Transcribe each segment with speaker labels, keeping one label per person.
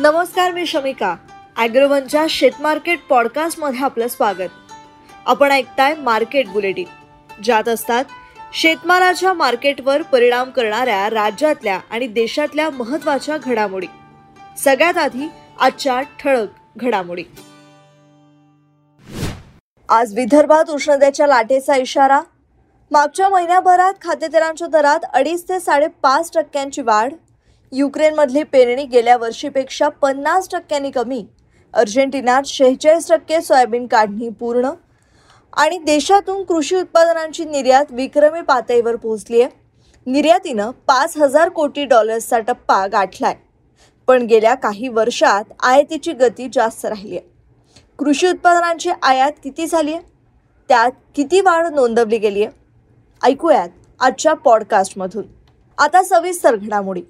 Speaker 1: नमस्कार मी शमिका. ॲग्रोवनच्या शेतमार्केट पॉडकास्टमध्ये आपलं स्वागत. आपण ऐकताय मार्केट बुलेटिन. ज्यात असतात शेतमालाच्या मार्केटवर परिणाम करणाऱ्या राज्यातल्या आणि देशातल्या महत्त्वाच्या घडामोडी. सगळ्यात आधी आजच्या ठळक घडामोडी. आज विदर्भात उष्णतेच्या लाटेचा इशारा. मागच्या महिन्याभरात खाद्यतेलांच्या दरात अडीच ते साडेपाच टक्क्यांची वाढ. युक्रेनमधली पेरणी गेल्या वर्षीपेक्षा पन्नास टक्क्यांनी कमी. अर्जेंटिनात शेहेचाळीस टक्के सोयाबीन काढणी पूर्ण आणि देशातून कृषी उत्पादनांची निर्यात विक्रमी पातळीवर पोहोचली आहे निर्यातीनं पाच हजार कोटी डॉलर्सचा टप्पा गाठलाय. पण गेल्या काही वर्षात आयातीची गती जास्त राहिली आहे कृषी उत्पादनांची आयात किती झाली आहे त्यात किती वाढ नोंदवली गेली आहे ऐकूयात आजच्या पॉडकास्टमधून आता सविस्तर घडामोडी.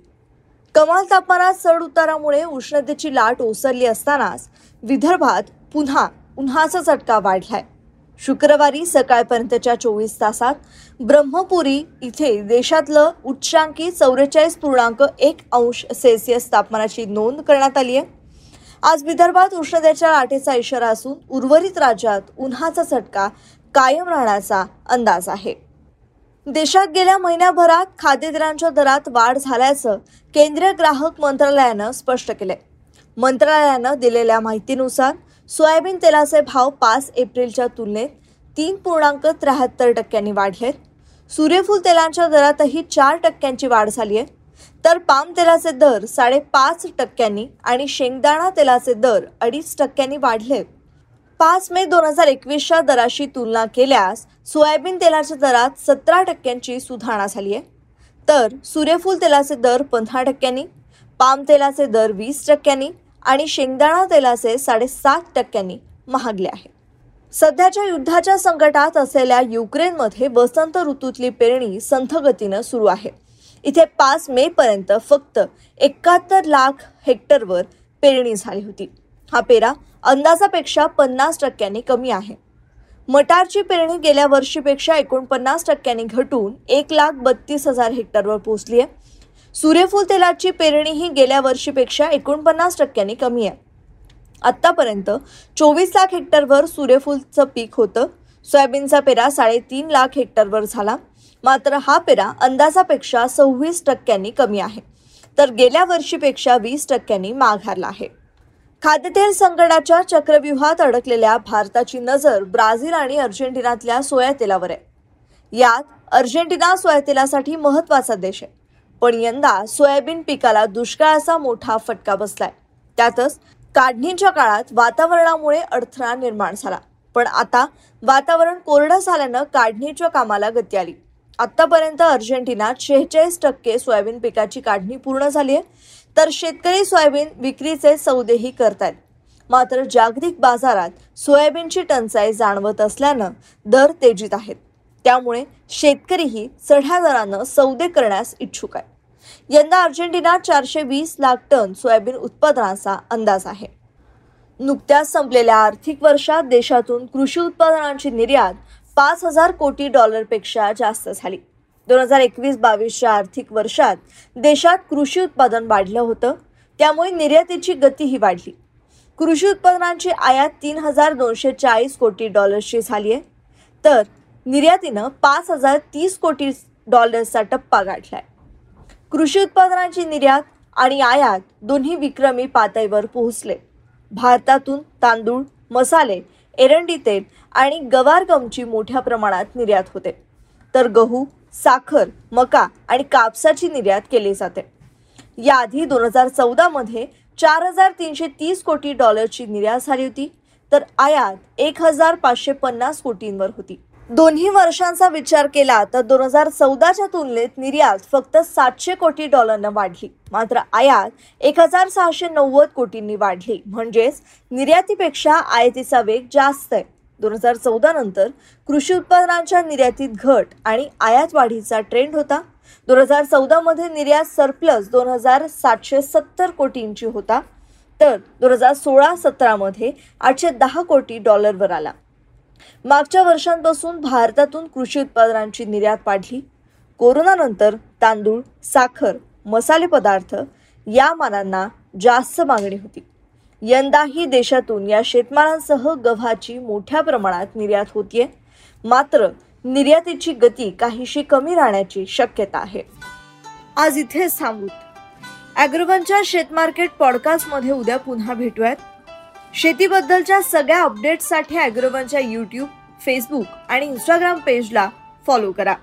Speaker 1: कमाल तापमानात चढ उतारामुळे उष्णतेची लाट ओसरली असतानाच विदर्भात पुन्हा उन्हाचा चटका वाढलाय. शुक्रवारी सकाळपर्यंतच्या चोवीस तासात ब्रह्मपुरी इथे देशातलं उच्चांकी चौवेचाळीस पूर्णांक एक अंश सेल्सिअस तापमानाची नोंद करण्यात आली आहे. आज विदर्भात उष्णतेच्या लाटेचा इशारा असून उर्वरित राज्यात उन्हाचा चटका कायम राहण्याचा अंदाज आहे. देशात गेल्या महिन्याभरात खाद्यतेलांच्या दरात वाढ झाल्याचं केंद्रीय ग्राहक मंत्रालयानं स्पष्ट केले मंत्रालयानं दिलेल्या माहितीनुसार सोयाबीन तेलाचे भाव पाच एप्रिलच्या तुलनेत तीन पूर्णांक त्र्याहत्तर टक्क्यांनी वाढलेत. सूर्यफूल तेलांच्या दरातही चार टक्क्यांची वाढ झाली आहे तर पाम तेलाचे दर साडेपाच टक्क्यांनी आणि शेंगदाणा तेलाचे दर अडीच टक्क्यांनी वाढलेत. पाच मे दोन हजार एकवीसच्या दराशी तुलना केल्यास सोयाबीन तेलाच्या दरात सतरा टक्क्यांची सुधारणा झाली आहे. तर सूर्यफूल तेलाचे दर पंधरा टक्क्यांनी पाम तेलाचे दर वीस टक्क्यांनी आणि शेंगदाणा तेलाचे साडेसात टक्क्यांनी महागले आहे. सध्याच्या युद्धाच्या संकटात असलेल्या युक्रेनमध्ये वसंत ऋतूतली पेरणी संथगतीनं सुरू आहे. इथे पाच मे पर्यंत फक्त एकाहत्तर लाख हेक्टरवर पेरणी झाली होती. हा पेरा अंदाजापेक्षा पन्नास टक्क्यांनी कमी आहे. मटारची पेरणी गेल्या वर्षीपेक्षा एकोणपन्नास टक्क्यांनी घटून एक लाख बत्तीस हजार हेक्टरवर पोहोचली आहे सूर्यफूल तेलाची पेरणीही गेल्या वर्षीपेक्षा एकोणपन्नास टक्क्यांनी कमी आहे. आत्तापर्यंत चोवीस लाख हेक्टरवर सूर्यफूलचं पीक होतं. सोयाबीनचा पेरा साडेतीन लाख हेक्टरवर झाला. मात्र हा पेरा अंदाजापेक्षा सव्वीस टक्क्यांनी कमी आहे. तर गेल्या वर्षीपेक्षा वीस टक्क्यांनी माघारला आहे. खाद्यतेल संकटाच्या चक्रव्यूहात अडकलेल्या भारताची नजर ब्राझील आणि अर्जेंटिनातल्या सोयातेलावर आहे. यात अर्जेंटिना सोयातेलासाठी महत्त्वाचा देश आहे. पण यंदा सोयाबीन पिकाला दुष्काळाचा मोठा फटका बसलाय. त्यातच काढणीच्या काळात वातावरणामुळे अडथळा निर्माण झाला. पण आता वातावरण कोरडं झाल्यानं काढणीच्या कामाला गती आली. आतापर्यंत अर्जेंटिनात शेहेचाळीस टक्के सोयाबीन पिकाची काढणी पूर्ण झाली आहे. तर शेतकरी सोयाबीन विक्रीचे सौदेही करतात मात्र जागतिक बाजारात सोयाबीनची टंचाई जाणवत असल्यानं दर तेजीत आहेत. त्यामुळे शेतकरीही चढ्या दरानं सौदे करण्यास इच्छुक आहे यंदा अर्जेंटिना चारशे वीस लाख टन सोयाबीन उत्पादनाचा अंदाज आहे. नुकत्याच संपलेल्या आर्थिक वर्षात देशातून कृषी उत्पादनांची निर्यात पाच हजार कोटी डॉलरपेक्षा जास्त झाली. दोन हजार एकवीस बावीसच्या आर्थिक वर्षात देशात कृषी उत्पादन वाढलं होतं. त्यामुळे निर्यातीची गतीही वाढली. कृषी उत्पादनांची आयात तीन हजार दोनशे चाळीस कोटी डॉलर्सची झाली आहे. तर निर्यातीनं पाच हजार तीस कोटी डॉलर्सचा टप्पा गाठलाय. कृषी उत्पादनांची निर्यात आणि आयात दोन्ही विक्रमी पातळीवर पोहोचले. भारतातून तांदूळ मसाले एरंडी तेल आणि गवार गमची मोठ्या प्रमाणात निर्यात होते. तर गहू साखर मका आणि कापसाची निर्यात केली जाते. याआधी दोन हजार चौदामध्ये चार हजार तीनशे तीस कोटी डॉलरची निर्यात झाली होती तर आयात एक हजार पाचशे पन्नास कोटींवर होती. दोन्ही वर्षांचा विचार केला तर दोन हजार चौदाच्या तुलनेत निर्यात फक्त सातशे कोटी डॉलरनं वाढली. मात्र आयात एक हजार सहाशे नव्वद कोटींनी वाढली. म्हणजेच निर्यातीपेक्षा आयातीचा वेग जास्त आहे. दोन हजार चौदा नंतर कृषी उत्पादनांच्या निर्यातीत घट आणि आयात वाढीचा ट्रेंड होता. दोन हजार चौदामध्ये निर्यात सरप्लस दोन हजार सातशे सत्तर कोटींची होता. तर दोन हजार सोळा सतरामध्ये आठशे दहा कोटी डॉलरवर आला. मागच्या वर्षांपासून भारतातून कृषी उत्पादनांची निर्यात वाढली. कोरोनानंतर तांदूळ साखर मसाले पदार्थ या मानांना जास्त मागणी होती. यंदाही देशातून या शेतमालांसह गव्हाची मोठ्या प्रमाणात निर्यात होतीये. मात्र निर्यातीची गती काहीशी कमी राहण्याची शक्यता आहे. आज इथेच थांबूत ॲग्रोवनच्या शेतमार्केट पॉडकास्टमध्ये उद्या पुन्हा भेटूयात. शेतीबद्दलच्या सगळ्या अपडेट्ससाठी ॲग्रोवनच्या यूट्यूब फेसबुक आणि इंस्टाग्राम पेजला फॉलो करा.